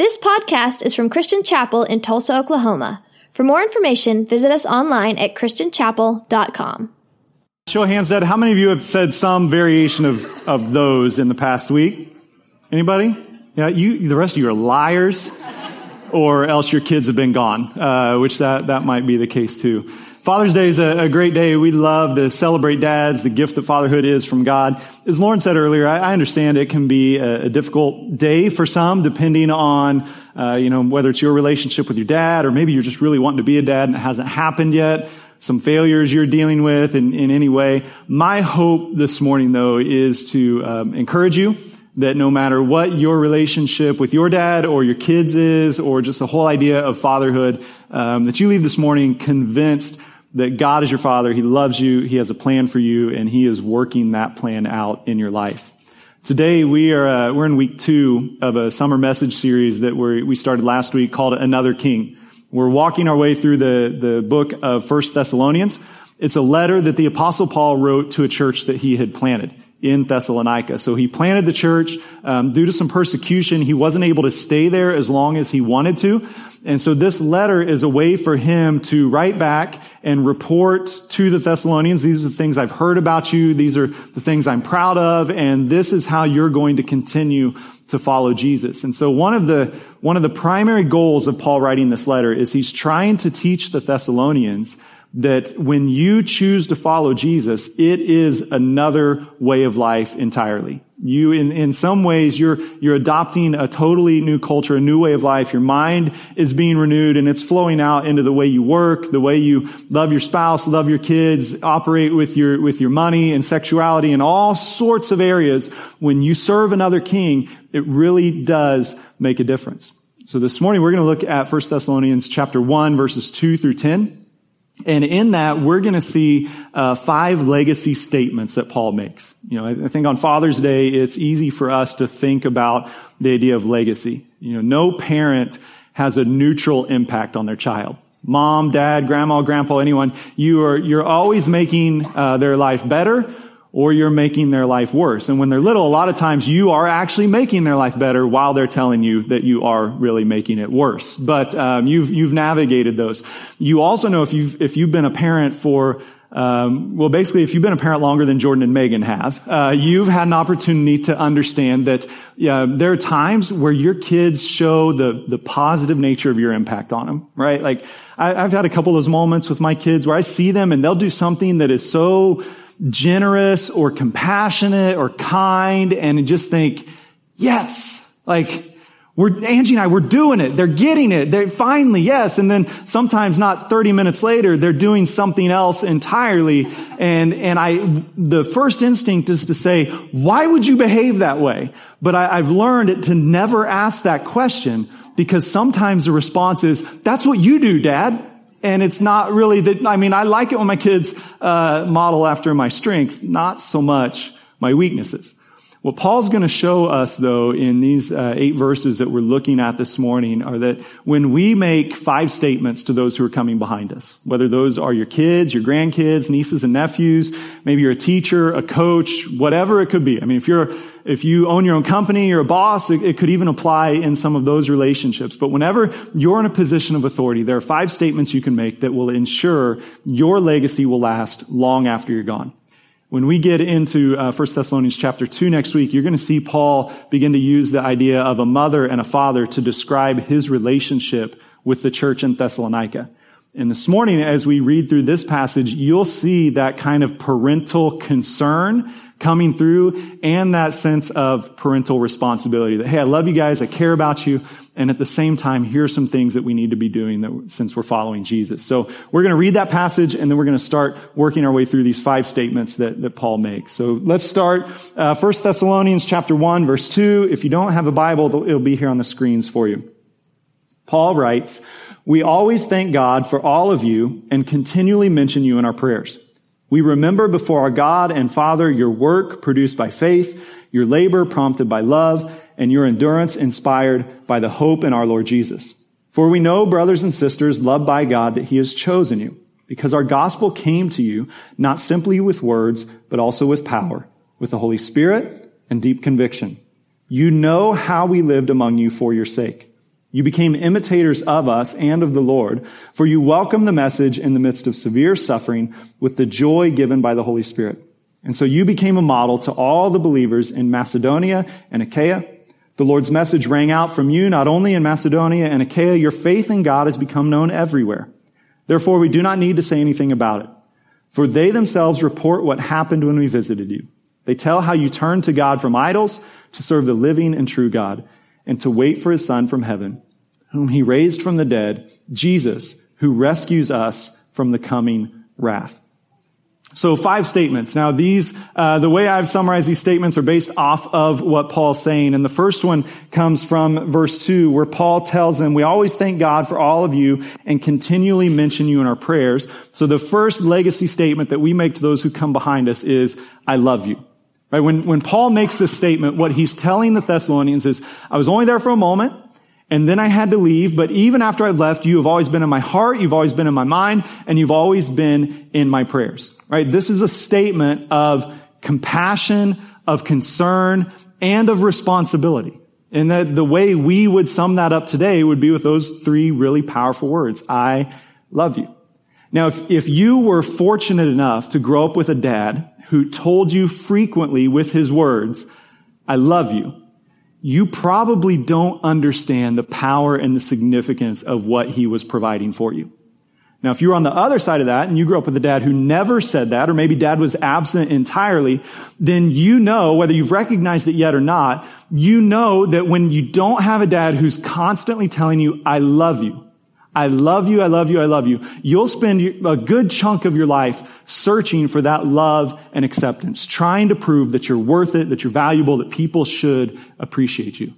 This podcast is from Christian Chapel in Tulsa, Oklahoma. For more information, visit us online at christianchapel.com. Show hands, Dad. How many of you have said some variation of, of those in the past week? Anybody? Yeah, you, the rest of you are liars, or else your kids have been gone, uh, which that, that might be the case too. Father's Day is a, a, great day. We love to celebrate dads, the gift that fatherhood is from God. As Lauren said earlier, I, I understand it can be a, a, difficult day for some, depending on, uh, you know, whether it's your relationship with your dad, or maybe you're just really wanting to be a dad and it hasn't happened yet. Some failures you're dealing with in, in any way. My hope this morning, though, is to um, encourage you that no matter what your relationship with your dad or your kids is, or just the whole idea of fatherhood, um, that you leave this morning convinced that God is your father. He loves you. He has a plan for you and he is working that plan out in your life. Today we are, uh, we're in week two of a summer message series that we started last week called Another King. We're walking our way through the, the book of First Thessalonians. It's a letter that the apostle Paul wrote to a church that he had planted in Thessalonica. So he planted the church. Um, due to some persecution, he wasn't able to stay there as long as he wanted to. And so this letter is a way for him to write back and report to the Thessalonians. These are the things I've heard about you. These are the things I'm proud of. And this is how you're going to continue to follow Jesus. And so one of the, one of the primary goals of Paul writing this letter is he's trying to teach the Thessalonians that when you choose to follow Jesus, it is another way of life entirely. You, in, in some ways, you're, you're adopting a totally new culture, a new way of life. Your mind is being renewed and it's flowing out into the way you work, the way you love your spouse, love your kids, operate with your, with your money and sexuality and all sorts of areas. When you serve another king, it really does make a difference. So this morning, we're going to look at 1 Thessalonians chapter 1, verses 2 through 10. And in that, we're going to see uh, five legacy statements that Paul makes. You know, I think on Father's Day, it's easy for us to think about the idea of legacy. You know, no parent has a neutral impact on their child. Mom, dad, grandma, grandpa, anyone, you are you're always making uh, their life better or you're making their life worse. And when they're little, a lot of times you are actually making their life better while they're telling you that you are really making it worse. But um, you've you've navigated those. You also know if you've if you've been a parent for um, well, basically, if you've been a parent longer than Jordan and Megan have, uh, you've had an opportunity to understand that yeah, there are times where your kids show the the positive nature of your impact on them, right? Like I, I've had a couple of those moments with my kids where I see them and they'll do something that is so generous or compassionate or kind and just think, yes, like, we're, Angie and I, we're doing it. They're getting it. They're finally, yes. And then sometimes not 30 minutes later, they're doing something else entirely. And, and I, the first instinct is to say, why would you behave that way? But I, I've learned it to never ask that question because sometimes the response is, that's what you do, dad. And it's not really that, I mean, I like it when my kids uh, model after my strengths, not so much my weaknesses. What Paul's going to show us, though, in these uh, eight verses that we're looking at this morning are that when we make five statements to those who are coming behind us, whether those are your kids, your grandkids, nieces and nephews, maybe you're a teacher, a coach, whatever it could be. I mean, if you're, if you own your own company, you're a boss, it, it could even apply in some of those relationships. But whenever you're in a position of authority, there are five statements you can make that will ensure your legacy will last long after you're gone. When we get into uh, 1 Thessalonians chapter 2 next week, you're going to see Paul begin to use the idea of a mother and a father to describe his relationship with the church in Thessalonica. And this morning, as we read through this passage, you'll see that kind of parental concern coming through and that sense of parental responsibility that, hey, I love you guys. I care about you. And at the same time, here's some things that we need to be doing that, since we're following Jesus. So we're going to read that passage and then we're going to start working our way through these five statements that, that Paul makes. So let's start, uh, 1 Thessalonians chapter 1, verse 2. If you don't have a Bible, it'll be here on the screens for you. Paul writes, we always thank God for all of you and continually mention you in our prayers. We remember before our God and Father your work produced by faith, your labor prompted by love, and your endurance inspired by the hope in our Lord Jesus. For we know, brothers and sisters, loved by God, that he has chosen you, because our gospel came to you not simply with words, but also with power, with the Holy Spirit and deep conviction. You know how we lived among you for your sake. You became imitators of us and of the Lord, for you welcomed the message in the midst of severe suffering with the joy given by the Holy Spirit. And so you became a model to all the believers in Macedonia and Achaia. The Lord's message rang out from you not only in Macedonia and Achaia, your faith in God has become known everywhere. Therefore, we do not need to say anything about it. For they themselves report what happened when we visited you. They tell how you turned to God from idols to serve the living and true God and to wait for his son from heaven, whom he raised from the dead, Jesus, who rescues us from the coming wrath. So five statements. Now these, uh, the way I've summarized these statements are based off of what Paul's saying. And the first one comes from verse two, where Paul tells them, we always thank God for all of you and continually mention you in our prayers. So the first legacy statement that we make to those who come behind us is, I love you. Right? When, when Paul makes this statement, what he's telling the Thessalonians is, I was only there for a moment, and then I had to leave, but even after I left, you have always been in my heart, you've always been in my mind, and you've always been in my prayers. Right? This is a statement of compassion, of concern, and of responsibility. And that the way we would sum that up today would be with those three really powerful words. I love you. Now, if, if you were fortunate enough to grow up with a dad who told you frequently with his words, I love you, you probably don't understand the power and the significance of what he was providing for you. Now, if you were on the other side of that and you grew up with a dad who never said that, or maybe dad was absent entirely, then you know, whether you've recognized it yet or not, you know that when you don't have a dad who's constantly telling you, I love you, I love you, I love you, I love you. You'll spend a good chunk of your life searching for that love and acceptance, trying to prove that you're worth it, that you're valuable, that people should appreciate you.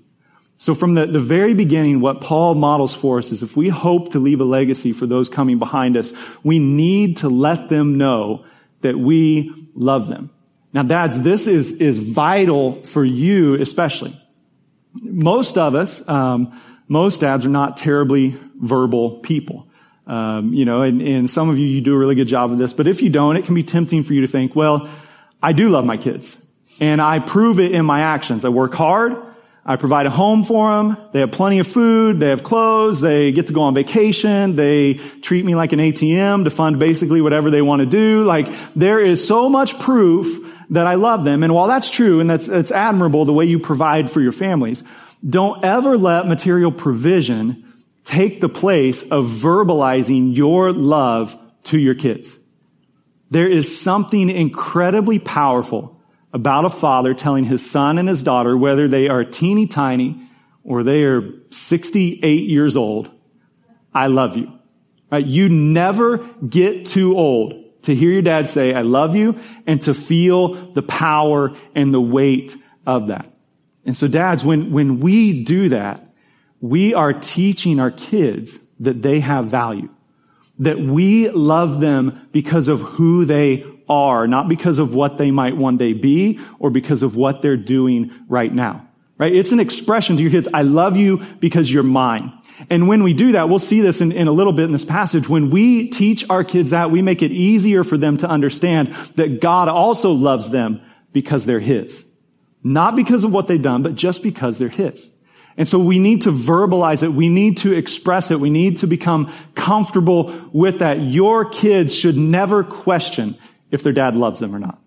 So from the, the very beginning, what Paul models for us is if we hope to leave a legacy for those coming behind us, we need to let them know that we love them. Now, dads, this is, is vital for you especially. Most of us, um, most dads are not terribly verbal people. Um, you know, and, and some of you, you do a really good job of this, but if you don't, it can be tempting for you to think, well, I do love my kids and I prove it in my actions. I work hard. I provide a home for them. They have plenty of food. They have clothes. They get to go on vacation. They treat me like an ATM to fund basically whatever they want to do. Like there is so much proof that I love them. And while that's true and that's, it's admirable the way you provide for your families, don't ever let material provision take the place of verbalizing your love to your kids. There is something incredibly powerful about a father telling his son and his daughter, whether they are teeny tiny or they are 68 years old, I love you. Right? You never get too old to hear your dad say, I love you, and to feel the power and the weight of that. And so dads, when, when we do that, we are teaching our kids that they have value. That we love them because of who they are, not because of what they might one day be or because of what they're doing right now. Right? It's an expression to your kids, I love you because you're mine. And when we do that, we'll see this in, in, a little bit in this passage. When we teach our kids that, we make it easier for them to understand that God also loves them because they're His. Not because of what they've done, but just because they're His. And so we need to verbalize it. We need to express it. We need to become comfortable with that. Your kids should never question if their dad loves them or not.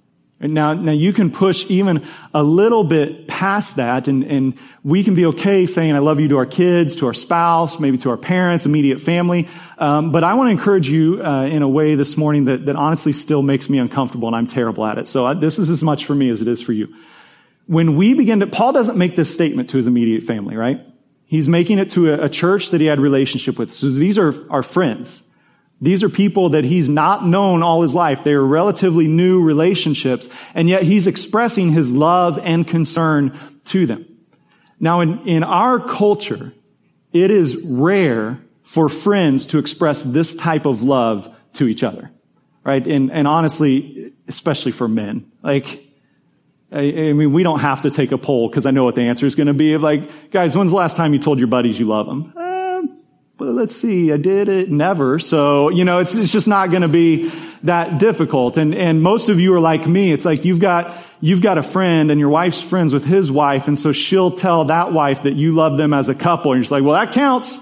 Now, now you can push even a little bit past that and, and we can be okay saying I love you to our kids, to our spouse, maybe to our parents, immediate family. Um, but I want to encourage you uh, in a way this morning that, that honestly still makes me uncomfortable and I'm terrible at it. So I, this is as much for me as it is for you when we begin to, Paul doesn't make this statement to his immediate family, right? He's making it to a, a church that he had relationship with. So these are our friends. These are people that he's not known all his life. They are relatively new relationships, and yet he's expressing his love and concern to them. Now, in, in our culture, it is rare for friends to express this type of love to each other, right? And, and honestly, especially for men, like, I, mean, we don't have to take a poll because I know what the answer is going to be. Like, guys, when's the last time you told your buddies you love them? Uh, well, let's see. I did it never. So, you know, it's, it's just not going to be that difficult. And, and most of you are like me. It's like you've got, you've got a friend and your wife's friends with his wife. And so she'll tell that wife that you love them as a couple. And you're just like, well, that counts.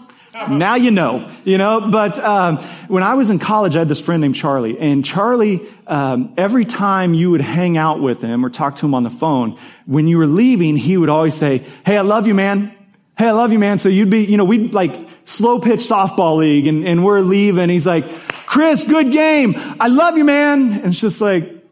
Now you know, you know, but, um, when I was in college, I had this friend named Charlie and Charlie, um, every time you would hang out with him or talk to him on the phone, when you were leaving, he would always say, Hey, I love you, man. Hey, I love you, man. So you'd be, you know, we'd like slow pitch softball league and, and we're leaving. He's like, Chris, good game. I love you, man. And it's just like,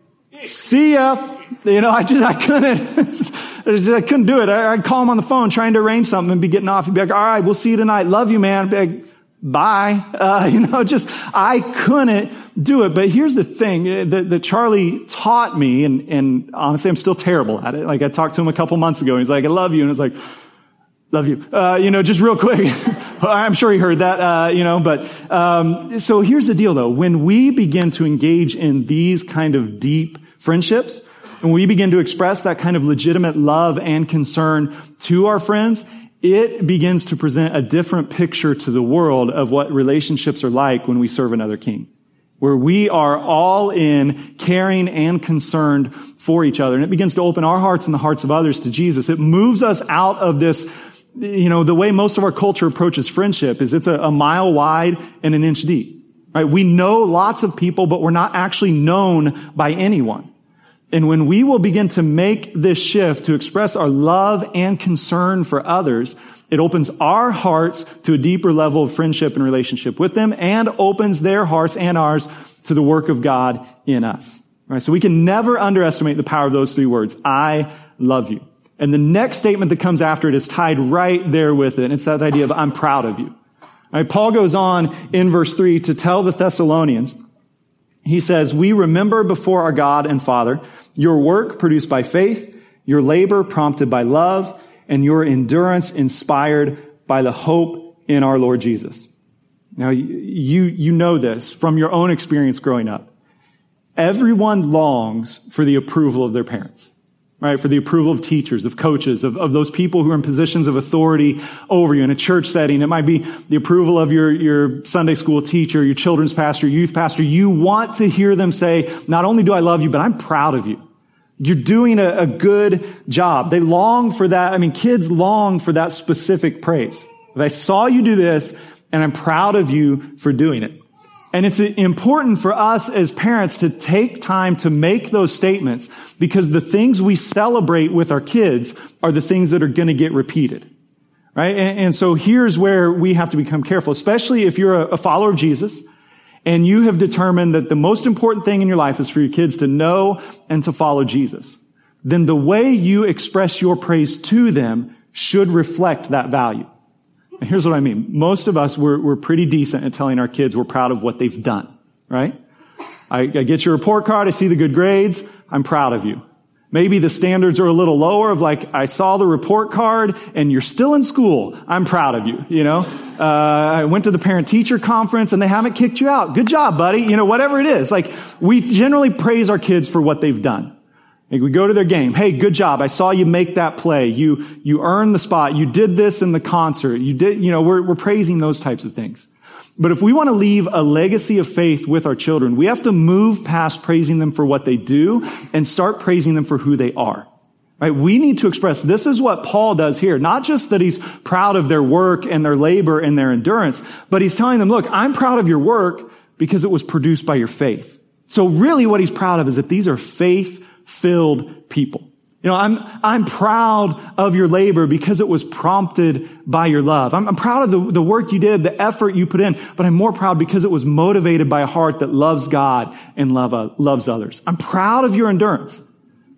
see ya. You know, I just, I couldn't, I couldn't do it. I, would call him on the phone trying to arrange something and be getting off. He'd be like, all right, we'll see you tonight. Love you, man. Like, bye. Uh, you know, just, I couldn't do it. But here's the thing uh, that, that Charlie taught me, and, and honestly, I'm still terrible at it. Like I talked to him a couple months ago and he's like, I love you. And it's like, love you. Uh, you know, just real quick. I'm sure he heard that, uh, you know, but, um, so here's the deal though. When we begin to engage in these kind of deep friendships, when we begin to express that kind of legitimate love and concern to our friends, it begins to present a different picture to the world of what relationships are like when we serve another king. Where we are all in caring and concerned for each other. And it begins to open our hearts and the hearts of others to Jesus. It moves us out of this you know, the way most of our culture approaches friendship is it's a, a, mile wide and an inch deep. Right? We know lots of people, but we're not actually known by anyone. And when we will begin to make this shift to express our love and concern for others, it opens our hearts to a deeper level of friendship and relationship with them and opens their hearts and ours to the work of God in us. Right? So we can never underestimate the power of those three words. I love you. And the next statement that comes after it is tied right there with it. And it's that idea of I'm proud of you. Right, Paul goes on in verse three to tell the Thessalonians, he says, we remember before our God and Father your work produced by faith, your labor prompted by love, and your endurance inspired by the hope in our Lord Jesus. Now, you, you know this from your own experience growing up. Everyone longs for the approval of their parents right? For the approval of teachers, of coaches, of, of those people who are in positions of authority over you in a church setting. It might be the approval of your, your Sunday school teacher, your children's pastor, youth pastor. You want to hear them say, not only do I love you, but I'm proud of you. You're doing a, a good job. They long for that. I mean, kids long for that specific praise. If I saw you do this and I'm proud of you for doing it. And it's important for us as parents to take time to make those statements because the things we celebrate with our kids are the things that are going to get repeated. Right? And, and, so here's where we have to become careful, especially if you're a, a follower of Jesus and you have determined that the most important thing in your life is for your kids to know and to follow Jesus. Then the way you express your praise to them should reflect that value. Here's what I mean. Most of us, we're, we're pretty decent at telling our kids we're proud of what they've done, right? I, I get your report card. I see the good grades. I'm proud of you. Maybe the standards are a little lower of like, I saw the report card and you're still in school. I'm proud of you, you know? Uh, I went to the parent teacher conference and they haven't kicked you out. Good job, buddy. You know, whatever it is. Like, we generally praise our kids for what they've done. Like we go to their game. Hey, good job. I saw you make that play. You, you earned the spot. You did this in the concert. You did, you know, we're, we're praising those types of things. But if we want to leave a legacy of faith with our children, we have to move past praising them for what they do and start praising them for who they are. Right? We need to express this is what Paul does here. Not just that he's proud of their work and their labor and their endurance, but he's telling them, look, I'm proud of your work because it was produced by your faith. So really what he's proud of is that these are faith filled people. You know, I'm, I'm proud of your labor because it was prompted by your love. I'm, I'm proud of the, the work you did, the effort you put in, but I'm more proud because it was motivated by a heart that loves God and love, uh, loves others. I'm proud of your endurance,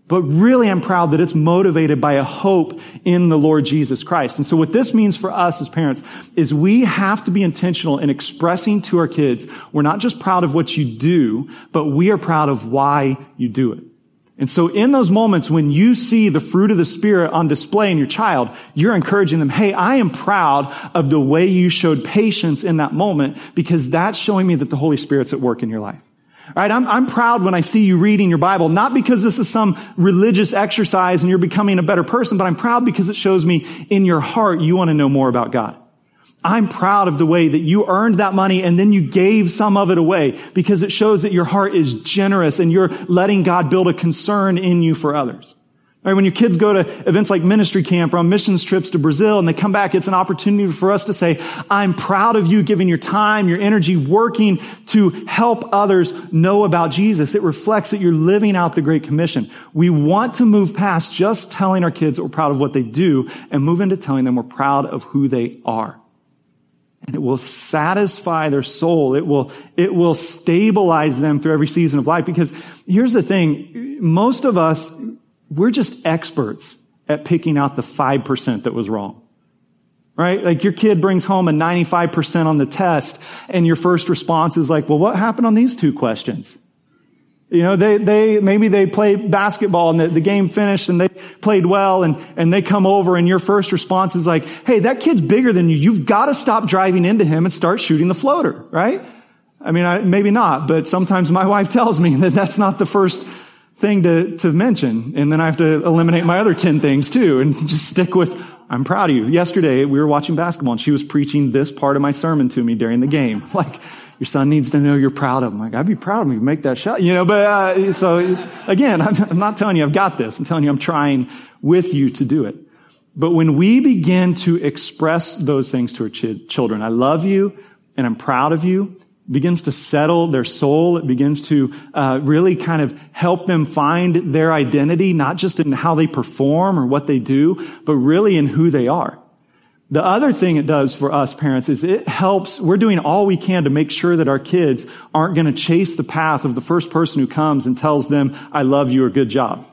but really I'm proud that it's motivated by a hope in the Lord Jesus Christ. And so what this means for us as parents is we have to be intentional in expressing to our kids, we're not just proud of what you do, but we are proud of why you do it. And so in those moments when you see the fruit of the Spirit on display in your child, you're encouraging them, hey, I am proud of the way you showed patience in that moment because that's showing me that the Holy Spirit's at work in your life. All right, I'm, I'm proud when I see you reading your Bible, not because this is some religious exercise and you're becoming a better person, but I'm proud because it shows me in your heart you want to know more about God. I'm proud of the way that you earned that money and then you gave some of it away because it shows that your heart is generous and you're letting God build a concern in you for others. Right, when your kids go to events like ministry camp or on missions trips to Brazil and they come back, it's an opportunity for us to say, I'm proud of you giving your time, your energy, working to help others know about Jesus. It reflects that you're living out the Great Commission. We want to move past just telling our kids that we're proud of what they do and move into telling them we're proud of who they are. And it will satisfy their soul. It will, it will stabilize them through every season of life. Because here's the thing. Most of us, we're just experts at picking out the 5% that was wrong. Right? Like your kid brings home a 95% on the test and your first response is like, well, what happened on these two questions? You know, they, they, maybe they play basketball and the, the, game finished and they played well and, and they come over and your first response is like, hey, that kid's bigger than you. You've got to stop driving into him and start shooting the floater, right? I mean, I, maybe not, but sometimes my wife tells me that that's not the first thing to, to mention. And then I have to eliminate my other 10 things too and just stick with, I'm proud of you. Yesterday we were watching basketball and she was preaching this part of my sermon to me during the game. Like, your son needs to know you're proud of him. Like, I'd be proud of him you make that shot, you know, but, uh, so again, I'm, I'm not telling you I've got this. I'm telling you I'm trying with you to do it. But when we begin to express those things to our ch- children, I love you and I'm proud of you, begins to settle their soul. It begins to uh, really kind of help them find their identity, not just in how they perform or what they do, but really in who they are. The other thing it does for us parents is it helps, we're doing all we can to make sure that our kids aren't going to chase the path of the first person who comes and tells them, I love you or good job.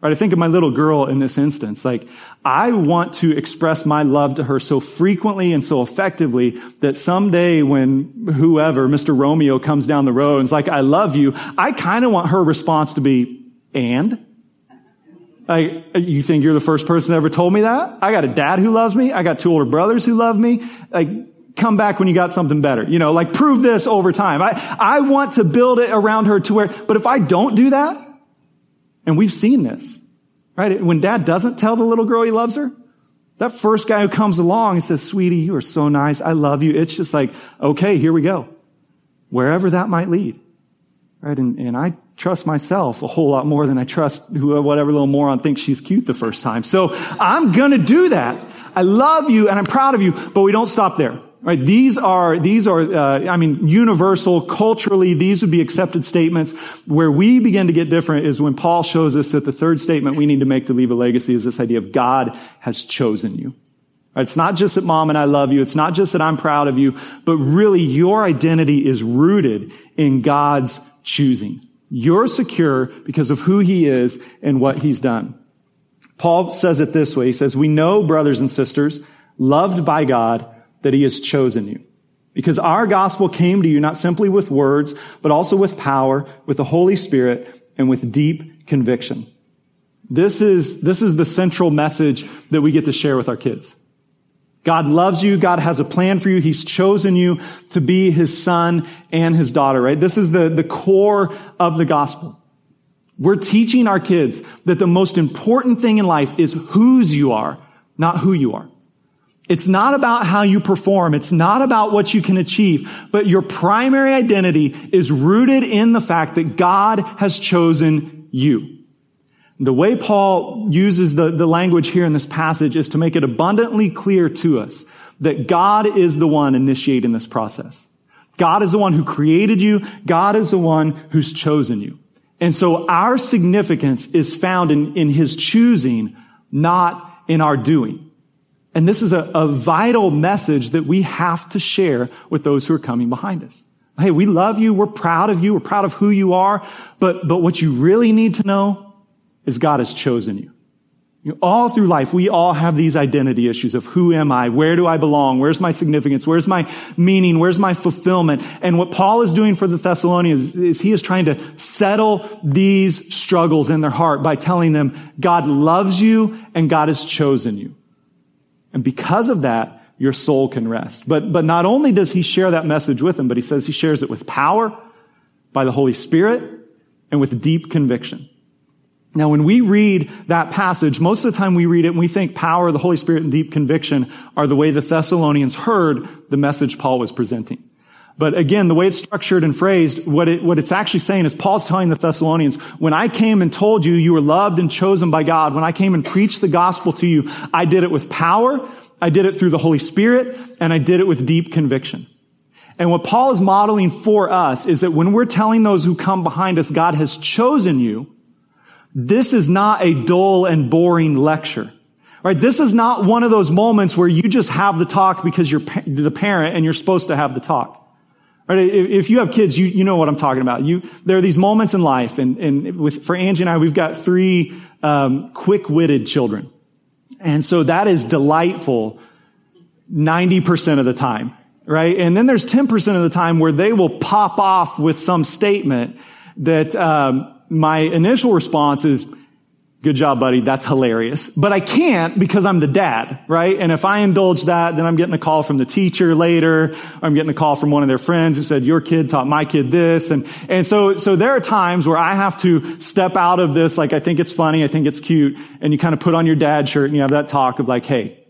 Right? I think of my little girl in this instance. Like, I want to express my love to her so frequently and so effectively that someday when whoever, Mr. Romeo comes down the road and is like, I love you, I kind of want her response to be, and? Like, you think you're the first person that ever told me that? I got a dad who loves me. I got two older brothers who love me. Like, come back when you got something better. You know, like prove this over time. I, I want to build it around her to where, but if I don't do that, and we've seen this, right? When dad doesn't tell the little girl he loves her, that first guy who comes along and says, sweetie, you are so nice. I love you. It's just like, okay, here we go. Wherever that might lead. Right? And, and I trust myself a whole lot more than I trust who, whatever little moron thinks she's cute the first time. So I'm gonna do that. I love you and I'm proud of you, but we don't stop there. Right? These are, these are, uh, I mean, universal, culturally, these would be accepted statements. Where we begin to get different is when Paul shows us that the third statement we need to make to leave a legacy is this idea of God has chosen you. It's not just that mom and I love you. It's not just that I'm proud of you, but really your identity is rooted in God's choosing. You're secure because of who he is and what he's done. Paul says it this way. He says, we know, brothers and sisters, loved by God, that he has chosen you. Because our gospel came to you not simply with words, but also with power, with the Holy Spirit, and with deep conviction. This is, this is the central message that we get to share with our kids. God loves you. God has a plan for you. He's chosen you to be his son and his daughter, right? This is the, the core of the gospel. We're teaching our kids that the most important thing in life is whose you are, not who you are. It's not about how you perform. It's not about what you can achieve, but your primary identity is rooted in the fact that God has chosen you. The way Paul uses the, the language here in this passage is to make it abundantly clear to us that God is the one initiating this process. God is the one who created you. God is the one who's chosen you. And so our significance is found in, in his choosing, not in our doing. And this is a, a vital message that we have to share with those who are coming behind us. Hey, we love you. We're proud of you. We're proud of who you are. But, but what you really need to know is God has chosen you. you know, all through life, we all have these identity issues of who am I? Where do I belong? Where's my significance? Where's my meaning? Where's my fulfillment? And what Paul is doing for the Thessalonians is he is trying to settle these struggles in their heart by telling them God loves you and God has chosen you. And because of that, your soul can rest. But, but not only does he share that message with them, but he says he shares it with power, by the Holy Spirit, and with deep conviction. Now, when we read that passage, most of the time we read it and we think power, the Holy Spirit, and deep conviction are the way the Thessalonians heard the message Paul was presenting. But again, the way it's structured and phrased, what, it, what it's actually saying is Paul's telling the Thessalonians, when I came and told you you were loved and chosen by God, when I came and preached the gospel to you, I did it with power, I did it through the Holy Spirit, and I did it with deep conviction. And what Paul is modeling for us is that when we're telling those who come behind us, God has chosen you, this is not a dull and boring lecture. Right? This is not one of those moments where you just have the talk because you're the parent and you're supposed to have the talk. Right? If you have kids, you, you know what I'm talking about. You, there are these moments in life, and, and with, for Angie and I, we've got three um, quick-witted children. And so that is delightful 90% of the time, right? And then there's 10% of the time where they will pop off with some statement that um, my initial response is, Good job, buddy. That's hilarious. But I can't because I'm the dad, right? And if I indulge that, then I'm getting a call from the teacher later, I'm getting a call from one of their friends who said, your kid taught my kid this. And, and so, so there are times where I have to step out of this, like, I think it's funny, I think it's cute, and you kind of put on your dad shirt and you have that talk of like, hey,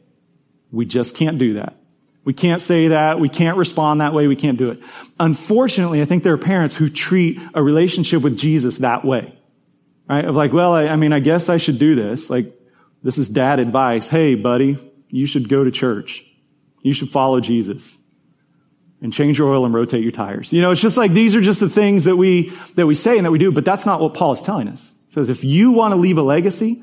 we just can't do that. We can't say that. We can't respond that way. We can't do it. Unfortunately, I think there are parents who treat a relationship with Jesus that way. Right? Of like, well, I, I mean, I guess I should do this. Like, this is dad advice. Hey, buddy, you should go to church. You should follow Jesus and change your oil and rotate your tires. You know, it's just like these are just the things that we, that we say and that we do, but that's not what Paul is telling us. He says, if you want to leave a legacy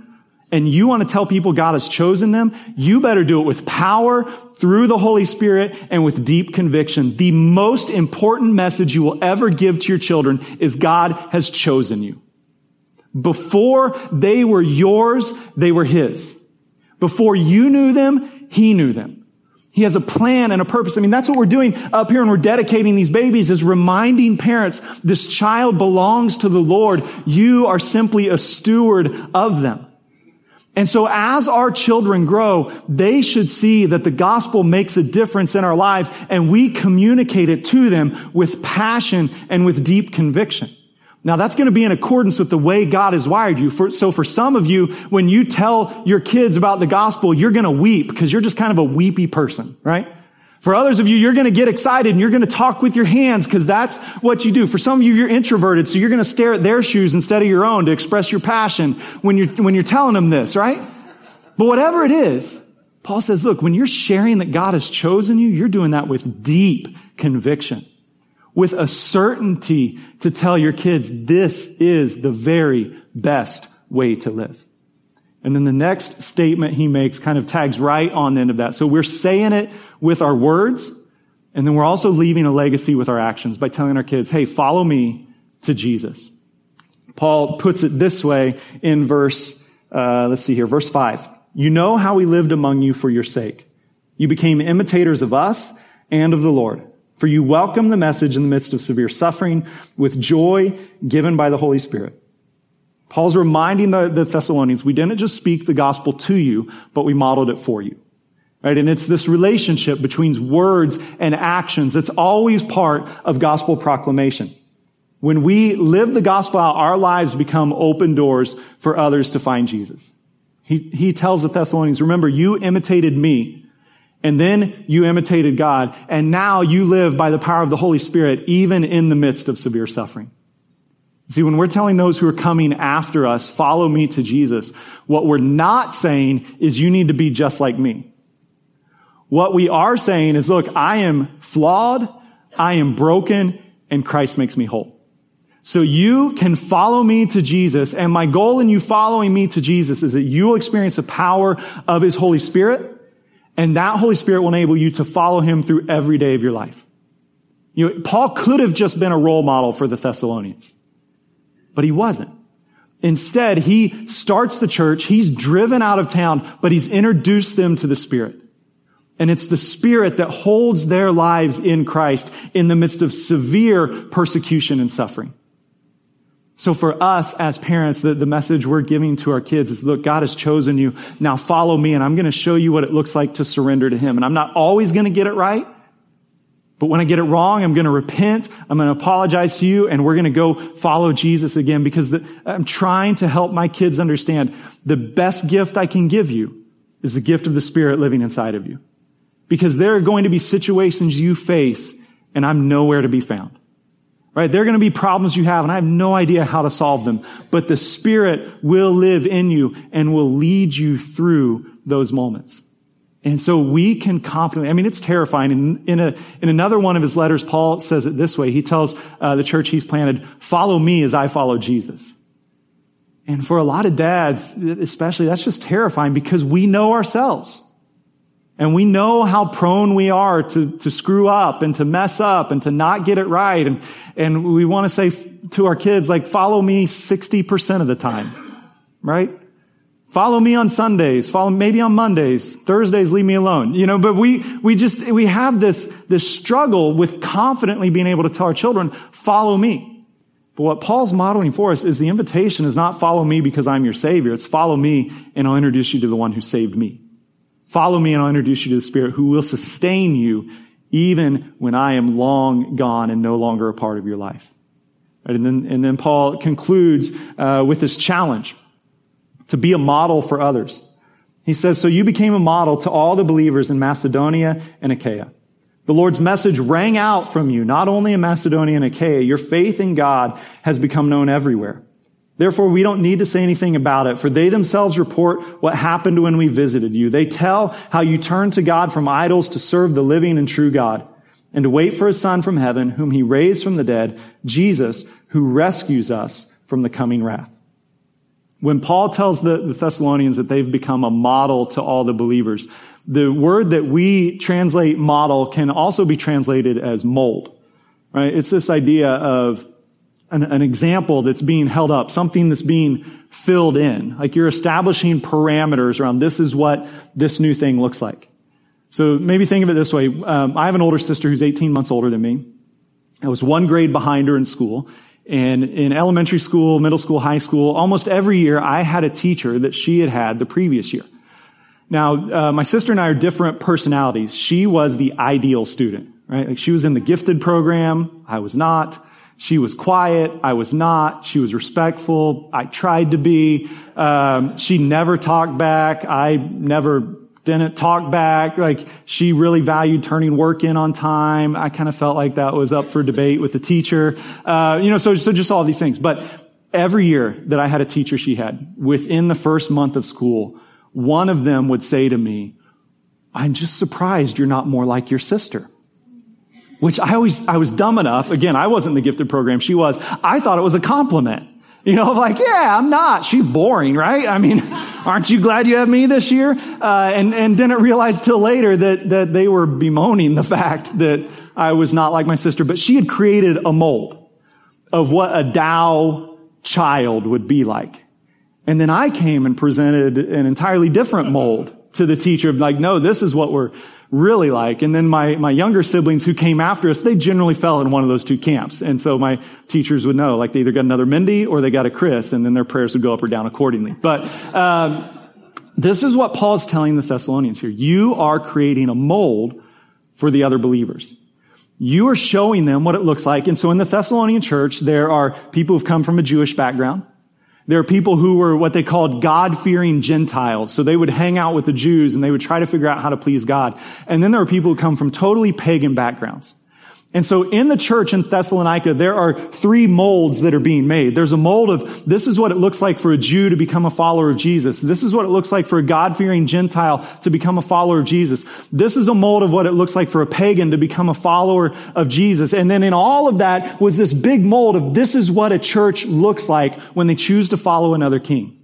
and you want to tell people God has chosen them, you better do it with power through the Holy Spirit and with deep conviction. The most important message you will ever give to your children is God has chosen you. Before they were yours, they were His. Before you knew them, He knew them. He has a plan and a purpose. I mean, that's what we're doing up here and we're dedicating these babies is reminding parents, this child belongs to the Lord. You are simply a steward of them. And so as our children grow, they should see that the gospel makes a difference in our lives and we communicate it to them with passion and with deep conviction. Now that's going to be in accordance with the way God has wired you. For, so for some of you, when you tell your kids about the gospel, you're going to weep because you're just kind of a weepy person, right? For others of you, you're going to get excited and you're going to talk with your hands because that's what you do. For some of you, you're introverted, so you're going to stare at their shoes instead of your own to express your passion when you're, when you're telling them this, right? But whatever it is, Paul says, look, when you're sharing that God has chosen you, you're doing that with deep conviction with a certainty to tell your kids this is the very best way to live. And then the next statement he makes kind of tags right on the end of that. So we're saying it with our words, and then we're also leaving a legacy with our actions by telling our kids, hey, follow me to Jesus. Paul puts it this way in verse, uh, let's see here, verse five. You know how we lived among you for your sake. You became imitators of us and of the Lord. For you welcome the message in the midst of severe suffering with joy given by the Holy Spirit. Paul's reminding the, the, Thessalonians, we didn't just speak the gospel to you, but we modeled it for you. Right? And it's this relationship between words and actions that's always part of gospel proclamation. When we live the gospel out, our lives become open doors for others to find Jesus. He, he tells the Thessalonians, remember, you imitated me and then you imitated God. And now you live by the power of the Holy Spirit, even in the midst of severe suffering. See, when we're telling those who are coming after us, follow me to Jesus, what we're not saying is you need to be just like me. What we are saying is, look, I am flawed, I am broken, and Christ makes me whole. So you can follow me to Jesus, and my goal in you following me to Jesus is that you will experience the power of His Holy Spirit, and that Holy Spirit will enable you to follow him through every day of your life. You know, Paul could have just been a role model for the Thessalonians, but he wasn't. Instead, he starts the church. He's driven out of town, but he's introduced them to the Spirit. And it's the Spirit that holds their lives in Christ in the midst of severe persecution and suffering. So for us as parents, the, the message we're giving to our kids is, look, God has chosen you. Now follow me and I'm going to show you what it looks like to surrender to Him. And I'm not always going to get it right, But when I get it wrong, I'm going to repent. I'm going to apologize to you and we're going to go follow Jesus again because the, I'm trying to help my kids understand the best gift I can give you is the gift of the Spirit living inside of you. Because there are going to be situations you face and I'm nowhere to be found. Right? There are going to be problems you have and I have no idea how to solve them, but the Spirit will live in you and will lead you through those moments. And so we can confidently, I mean, it's terrifying. In, in, a, in another one of his letters, Paul says it this way. He tells uh, the church he's planted, follow me as I follow Jesus. And for a lot of dads, especially, that's just terrifying because we know ourselves. And we know how prone we are to, to screw up and to mess up and to not get it right. And, and we want to say to our kids, like, follow me 60% of the time. Right? Follow me on Sundays. Follow maybe on Mondays. Thursdays, leave me alone. You know, but we, we just, we have this, this struggle with confidently being able to tell our children, follow me. But what Paul's modeling for us is the invitation is not follow me because I'm your savior. It's follow me and I'll introduce you to the one who saved me. Follow me and I'll introduce you to the Spirit who will sustain you even when I am long gone and no longer a part of your life. And then, and then Paul concludes uh, with this challenge to be a model for others. He says, So you became a model to all the believers in Macedonia and Achaia. The Lord's message rang out from you, not only in Macedonia and Achaia. Your faith in God has become known everywhere. Therefore, we don't need to say anything about it, for they themselves report what happened when we visited you. They tell how you turned to God from idols to serve the living and true God, and to wait for his Son from heaven, whom he raised from the dead, Jesus, who rescues us from the coming wrath. When Paul tells the, the, Thessalonians that they've become a model to all the believers, the word that we translate model can also be translated as mold, right? It's this idea of an, an example that's being held up, something that's being filled in. Like you're establishing parameters around this is what this new thing looks like. So maybe think of it this way. Um, I have an older sister who's 18 months older than me. I was one grade behind her in school. And in elementary school, middle school, high school, almost every year I had a teacher that she had had the previous year. Now, uh, my sister and I are different personalities. She was the ideal student, right? Like she was in the gifted program. I was not. She was quiet. I was not. She was respectful. I tried to be. Um, she never talked back. I never didn't talk back. Like she really valued turning work in on time. I kind of felt like that was up for debate with the teacher. Uh, you know, so, so just all these things. But every year that I had a teacher she had within the first month of school, one of them would say to me, I'm just surprised you're not more like your sister. Which I always, I was dumb enough. Again, I wasn't the gifted program. She was. I thought it was a compliment. You know, like, yeah, I'm not. She's boring, right? I mean, aren't you glad you have me this year? Uh, and, and didn't realize till later that, that they were bemoaning the fact that I was not like my sister, but she had created a mold of what a Dow child would be like. And then I came and presented an entirely different mold to the teacher like, no, this is what we're, really like. And then my, my younger siblings who came after us, they generally fell in one of those two camps. And so my teachers would know, like they either got another Mindy or they got a Chris, and then their prayers would go up or down accordingly. But, um, this is what Paul's telling the Thessalonians here. You are creating a mold for the other believers. You are showing them what it looks like. And so in the Thessalonian church, there are people who've come from a Jewish background. There are people who were what they called God-fearing Gentiles. So they would hang out with the Jews and they would try to figure out how to please God. And then there are people who come from totally pagan backgrounds. And so in the church in Thessalonica, there are three molds that are being made. There's a mold of this is what it looks like for a Jew to become a follower of Jesus. This is what it looks like for a God-fearing Gentile to become a follower of Jesus. This is a mold of what it looks like for a pagan to become a follower of Jesus. And then in all of that was this big mold of this is what a church looks like when they choose to follow another king.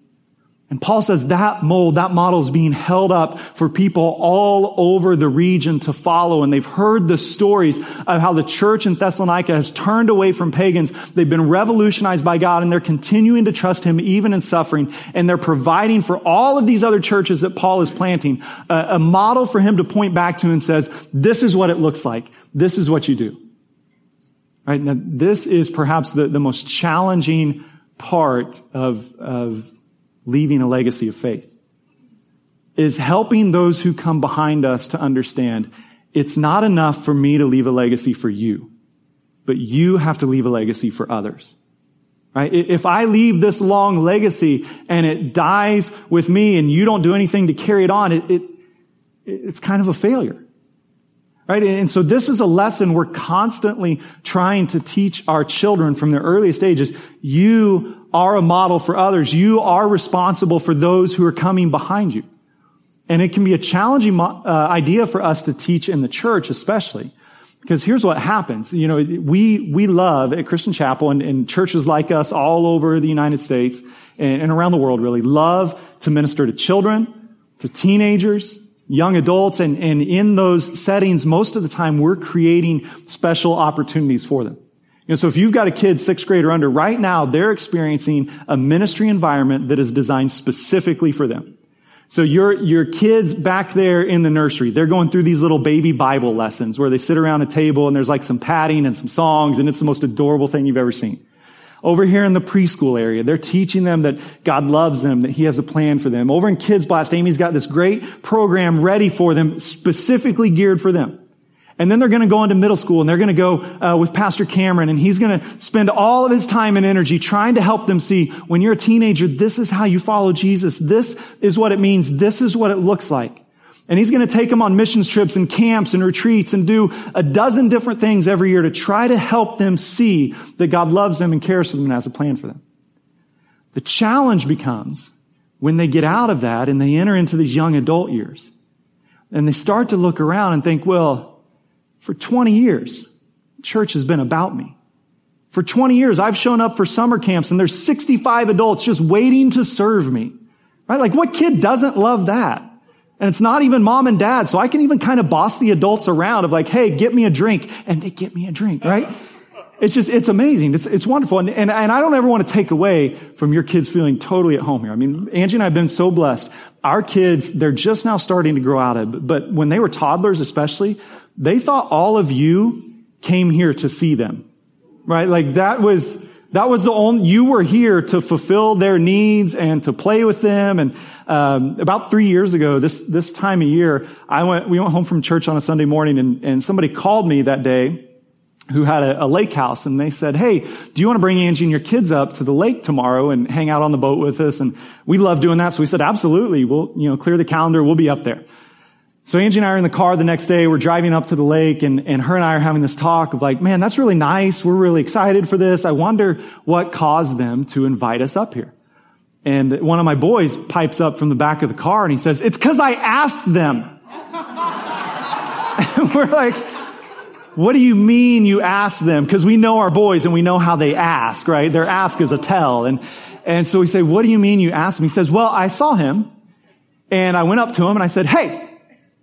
And Paul says that mold, that model is being held up for people all over the region to follow. And they've heard the stories of how the church in Thessalonica has turned away from pagans. They've been revolutionized by God and they're continuing to trust Him even in suffering. And they're providing for all of these other churches that Paul is planting a, a model for him to point back to and says, this is what it looks like. This is what you do. Right now, this is perhaps the, the most challenging part of, of leaving a legacy of faith is helping those who come behind us to understand it's not enough for me to leave a legacy for you, but you have to leave a legacy for others. Right? If I leave this long legacy and it dies with me and you don't do anything to carry it on, it, it it's kind of a failure. Right? And so this is a lesson we're constantly trying to teach our children from their earliest ages. You are a model for others. You are responsible for those who are coming behind you. And it can be a challenging uh, idea for us to teach in the church, especially. Because here's what happens. You know, we, we love at Christian Chapel and, and churches like us all over the United States and, and around the world really love to minister to children, to teenagers, young adults, and, and in those settings, most of the time we're creating special opportunities for them. You know, so if you've got a kid sixth grade or under, right now they're experiencing a ministry environment that is designed specifically for them. So your, your kids back there in the nursery, they're going through these little baby Bible lessons where they sit around a table and there's like some padding and some songs and it's the most adorable thing you've ever seen. Over here in the preschool area, they're teaching them that God loves them, that He has a plan for them. Over in Kids Blast, Amy's got this great program ready for them, specifically geared for them. And then they're going to go into middle school and they're going to go uh, with Pastor Cameron and he's going to spend all of his time and energy trying to help them see when you're a teenager, this is how you follow Jesus. This is what it means. This is what it looks like. And he's going to take them on missions trips and camps and retreats and do a dozen different things every year to try to help them see that God loves them and cares for them and has a plan for them. The challenge becomes when they get out of that and they enter into these young adult years and they start to look around and think, well, for 20 years, church has been about me. For 20 years, I've shown up for summer camps and there's 65 adults just waiting to serve me. Right? Like what kid doesn't love that? And it's not even mom and dad. So I can even kind of boss the adults around of like, hey, get me a drink. And they get me a drink, right? It's just, it's amazing. It's, it's wonderful. And, and, and I don't ever want to take away from your kids feeling totally at home here. I mean, Angie and I have been so blessed. Our kids, they're just now starting to grow out of it. But when they were toddlers, especially, they thought all of you came here to see them, right? Like that was, that was the only, you were here to fulfill their needs and to play with them. And, um, about three years ago, this, this time of year, I went, we went home from church on a Sunday morning and, and somebody called me that day who had a, a, lake house and they said, Hey, do you want to bring Angie and your kids up to the lake tomorrow and hang out on the boat with us? And we love doing that. So we said, absolutely. We'll, you know, clear the calendar. We'll be up there. So Angie and I are in the car the next day. We're driving up to the lake and, and her and I are having this talk of like, man, that's really nice. We're really excited for this. I wonder what caused them to invite us up here. And one of my boys pipes up from the back of the car and he says, it's cause I asked them. we're like, what do you mean you asked them? Cause we know our boys and we know how they ask, right? Their ask is a tell. And, and so we say, what do you mean you asked him? He says, well, I saw him and I went up to him and I said, hey,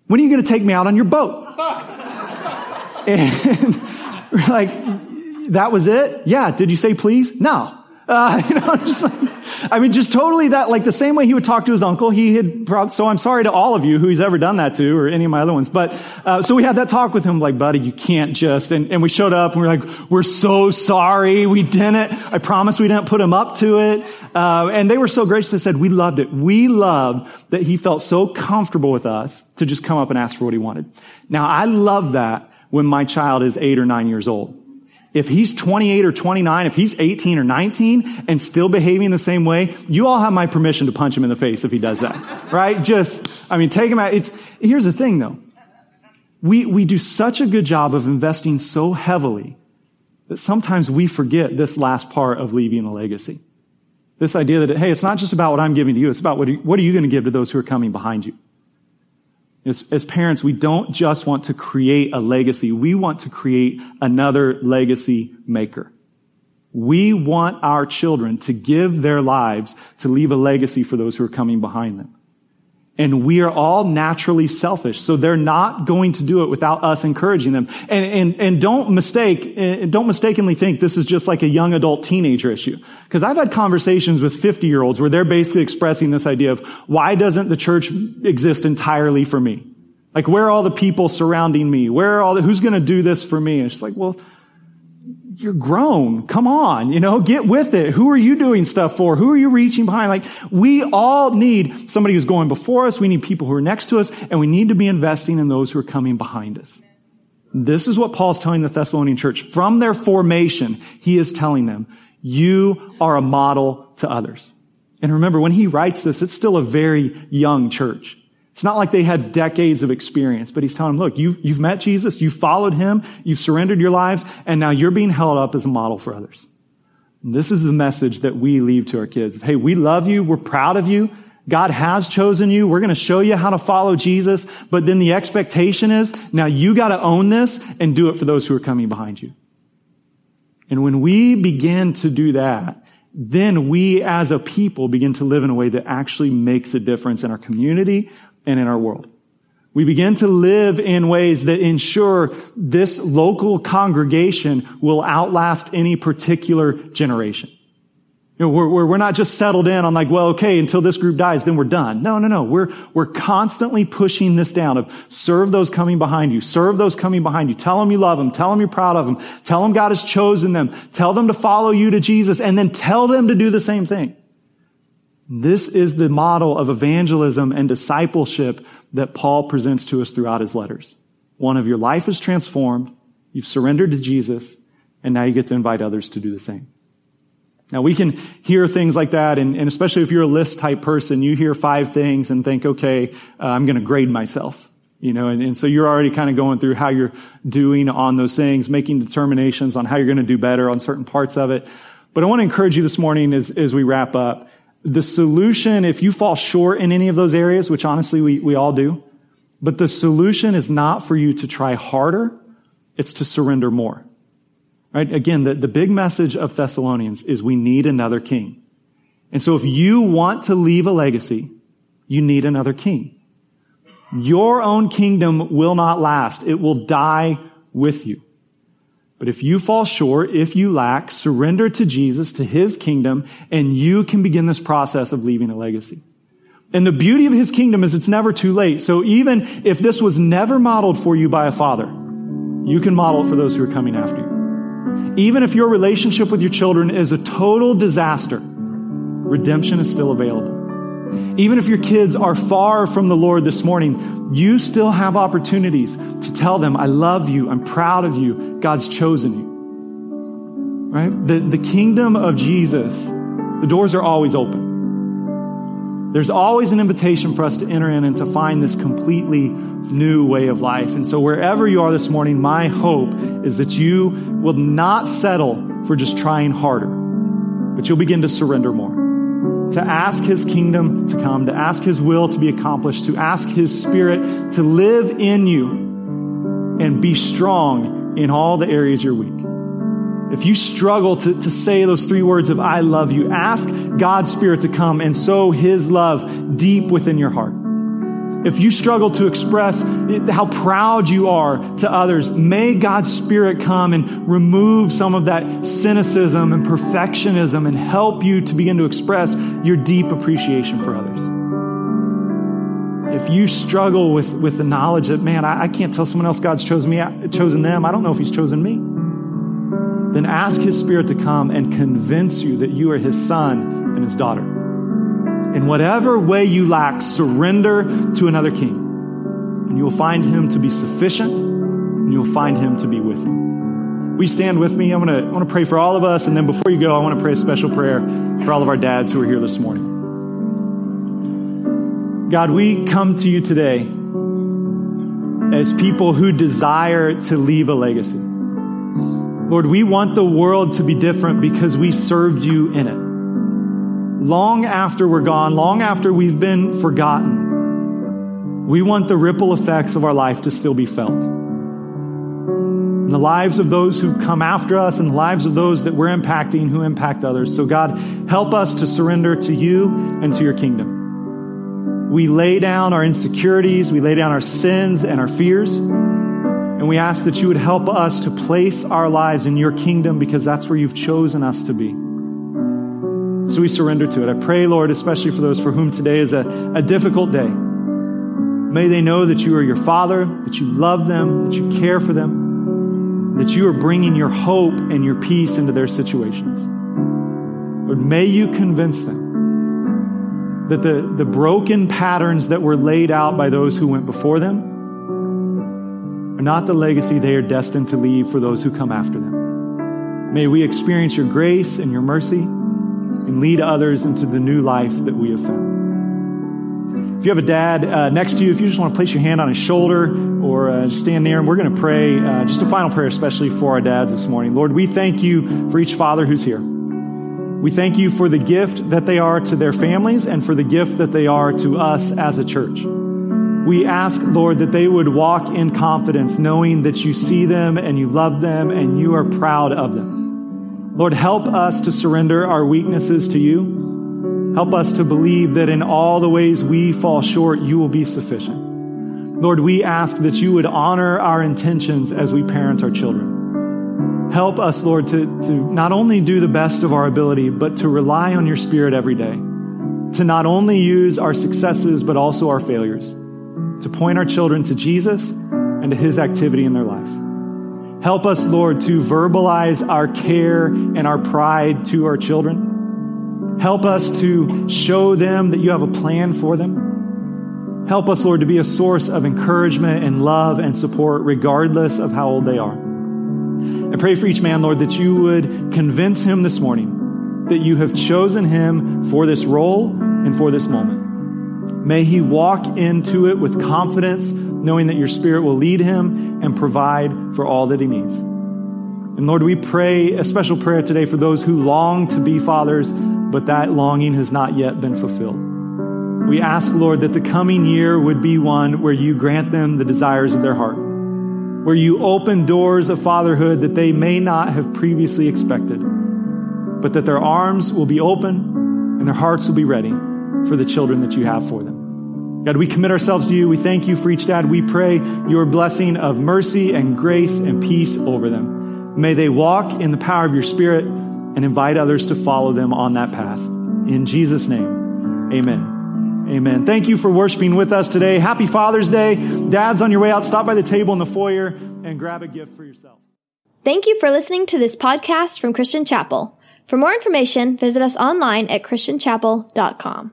when are you going to take me out on your boat? and like, that was it? Yeah. Did you say please? No. Uh, you know, I'm just like, I mean, just totally that, like the same way he would talk to his uncle, he had, brought, so I'm sorry to all of you who he's ever done that to, or any of my other ones, but, uh, so we had that talk with him, like, buddy, you can't just, and, and we showed up and we are like, we're so sorry, we didn't, I promise we didn't put him up to it, uh, and they were so gracious, they said, we loved it. We loved that he felt so comfortable with us to just come up and ask for what he wanted. Now, I love that when my child is eight or nine years old if he's 28 or 29, if he's 18 or 19 and still behaving the same way, you all have my permission to punch him in the face if he does that. right? Just, I mean, take him out. It's, here's the thing though. We, we do such a good job of investing so heavily that sometimes we forget this last part of leaving a legacy. This idea that, hey, it's not just about what I'm giving to you. It's about what are, what are you going to give to those who are coming behind you? As, as, parents, we don't just want to create a legacy. We want to create another legacy maker. We want our children to give their lives to leave a legacy for those who are coming behind them. And we are all naturally selfish. So they're not going to do it without us encouraging them. And, and, and don't mistake, eh, don't mistakenly think this is just like a young adult teenager issue. Cause I've had conversations with 50 year olds where they're basically expressing this idea of why doesn't the church exist entirely for me? Like where are all the people surrounding me? Where are all the, who's going to do this for me? And it's like, well, you're grown. Come on, you know, get with it. Who are you doing stuff for? Who are you reaching behind? Like, we all need somebody who's going before us. We need people who are next to us, and we need to be investing in those who are coming behind us. This is what Paul's telling the Thessalonian church. From their formation, he is telling them, you are a model to others. And remember, when he writes this, it's still a very young church. It's not like they had decades of experience, but he's telling them, look, you've, you've met Jesus, you've followed him, you've surrendered your lives, and now you're being held up as a model for others. And this is the message that we leave to our kids. Hey, we love you. We're proud of you. God has chosen you. We're going to show you how to follow Jesus. But then the expectation is now you got to own this and do it for those who are coming behind you. And when we begin to do that, then we as a people begin to live in a way that actually makes a difference in our community, and in our world. We begin to live in ways that ensure this local congregation will outlast any particular generation. You know, we're, we're not just settled in on like, well, okay, until this group dies, then we're done. No, no, no. We're, we're constantly pushing this down of serve those coming behind you. Serve those coming behind you. Tell them you love them. Tell them you're proud of them. Tell them God has chosen them. Tell them to follow you to Jesus and then tell them to do the same thing. This is the model of evangelism and discipleship that Paul presents to us throughout his letters. One of your life is transformed, you've surrendered to Jesus, and now you get to invite others to do the same. Now we can hear things like that, and, and especially if you're a list type person, you hear five things and think, okay, uh, I'm going to grade myself. You know, and, and so you're already kind of going through how you're doing on those things, making determinations on how you're going to do better on certain parts of it. But I want to encourage you this morning as, as we wrap up the solution, if you fall short in any of those areas, which honestly we, we all do, but the solution is not for you to try harder, it's to surrender more. Right? Again, the, the big message of Thessalonians is we need another king. And so if you want to leave a legacy, you need another king. Your own kingdom will not last. It will die with you. But if you fall short, if you lack, surrender to Jesus, to his kingdom, and you can begin this process of leaving a legacy. And the beauty of his kingdom is it's never too late. So even if this was never modeled for you by a father, you can model it for those who are coming after you. Even if your relationship with your children is a total disaster, redemption is still available. Even if your kids are far from the Lord this morning, you still have opportunities to tell them, I love you, I'm proud of you, God's chosen you. Right? The, the kingdom of Jesus, the doors are always open. There's always an invitation for us to enter in and to find this completely new way of life. And so, wherever you are this morning, my hope is that you will not settle for just trying harder, but you'll begin to surrender more to ask his kingdom to come, to ask his will to be accomplished, to ask his spirit to live in you and be strong in all the areas you're weak. If you struggle to, to say those three words of I love you, ask God's spirit to come and sow his love deep within your heart. If you struggle to express how proud you are to others, may God's Spirit come and remove some of that cynicism and perfectionism and help you to begin to express your deep appreciation for others. If you struggle with, with the knowledge that, man, I, I can't tell someone else God's chosen me, chosen them, I don't know if He's chosen me, then ask His Spirit to come and convince you that you are His son and His daughter. In whatever way you lack, surrender to another king. And you will find him to be sufficient, and you will find him to be with you. We stand with me? I want to I want to pray for all of us, and then before you go, I want to pray a special prayer for all of our dads who are here this morning. God, we come to you today as people who desire to leave a legacy. Lord, we want the world to be different because we served you in it long after we're gone, long after we've been forgotten, we want the ripple effects of our life to still be felt. In the lives of those who come after us and the lives of those that we're impacting who impact others. So, God, help us to surrender to you and to your kingdom. We lay down our insecurities, we lay down our sins and our fears, and we ask that you would help us to place our lives in your kingdom because that's where you've chosen us to be. So we surrender to it. I pray, Lord, especially for those for whom today is a, a difficult day. May they know that you are your Father, that you love them, that you care for them. that you are bringing your hope and your peace into their situations. Lord, may you convince them that the, the broken patterns that were laid out by those who went before them are not the legacy they are destined to leave for those who come after them. May we experience your grace and your mercy and lead others into the new life that we have found. If you have a dad uh, next to you, if you just want to place your hand on his shoulder or uh, stand near him, we're going to pray uh, just a final prayer, especially for our dads this morning. Lord, we thank you for each father who's here. We thank you for the gift that they are to their families and for the gift that they are to us as a church. We ask, Lord, that they would walk in confidence, knowing that you see them and you love them and you are proud of them. Lord, help us to surrender our weaknesses to you Help us to believe that in all the ways we fall short, you will be sufficient. Lord, we ask that you would honor our intentions as we parent our children. Help us, Lord, to, to not only do the best of our ability, but to rely on your spirit every day. To not only use our successes, but also our failures. To point our children to Jesus and to his activity in their life. Help us, Lord, to verbalize our care and our pride to our children Help us to show them that you have a plan for them. Help us, Lord, to be a source of encouragement and love and support, regardless of how old they are. I pray for each man, Lord, that you would convince him this morning that you have chosen him for this role and for this moment. May he walk into it with confidence, knowing that your spirit will lead him and provide for all that he needs. And Lord, we pray a special prayer today for those who long to be fathers but that longing has not yet been fulfilled. We ask, Lord, that the coming year would be one where you grant them the desires of their heart, where you open doors of fatherhood that they may not have previously expected, but that their arms will be open and their hearts will be ready for the children that you have for them. God, we commit ourselves to you. We thank you for each dad. We pray your blessing of mercy and grace and peace over them. May they walk in the power of your spirit and invite others to follow them on that path. In Jesus' name, amen. Amen. Thank you for worshiping with us today. Happy Father's Day. Dad's on your way out. Stop by the table in the foyer and grab a gift for yourself. Thank you for listening to this podcast from Christian Chapel. For more information, visit us online at christianchapel.com.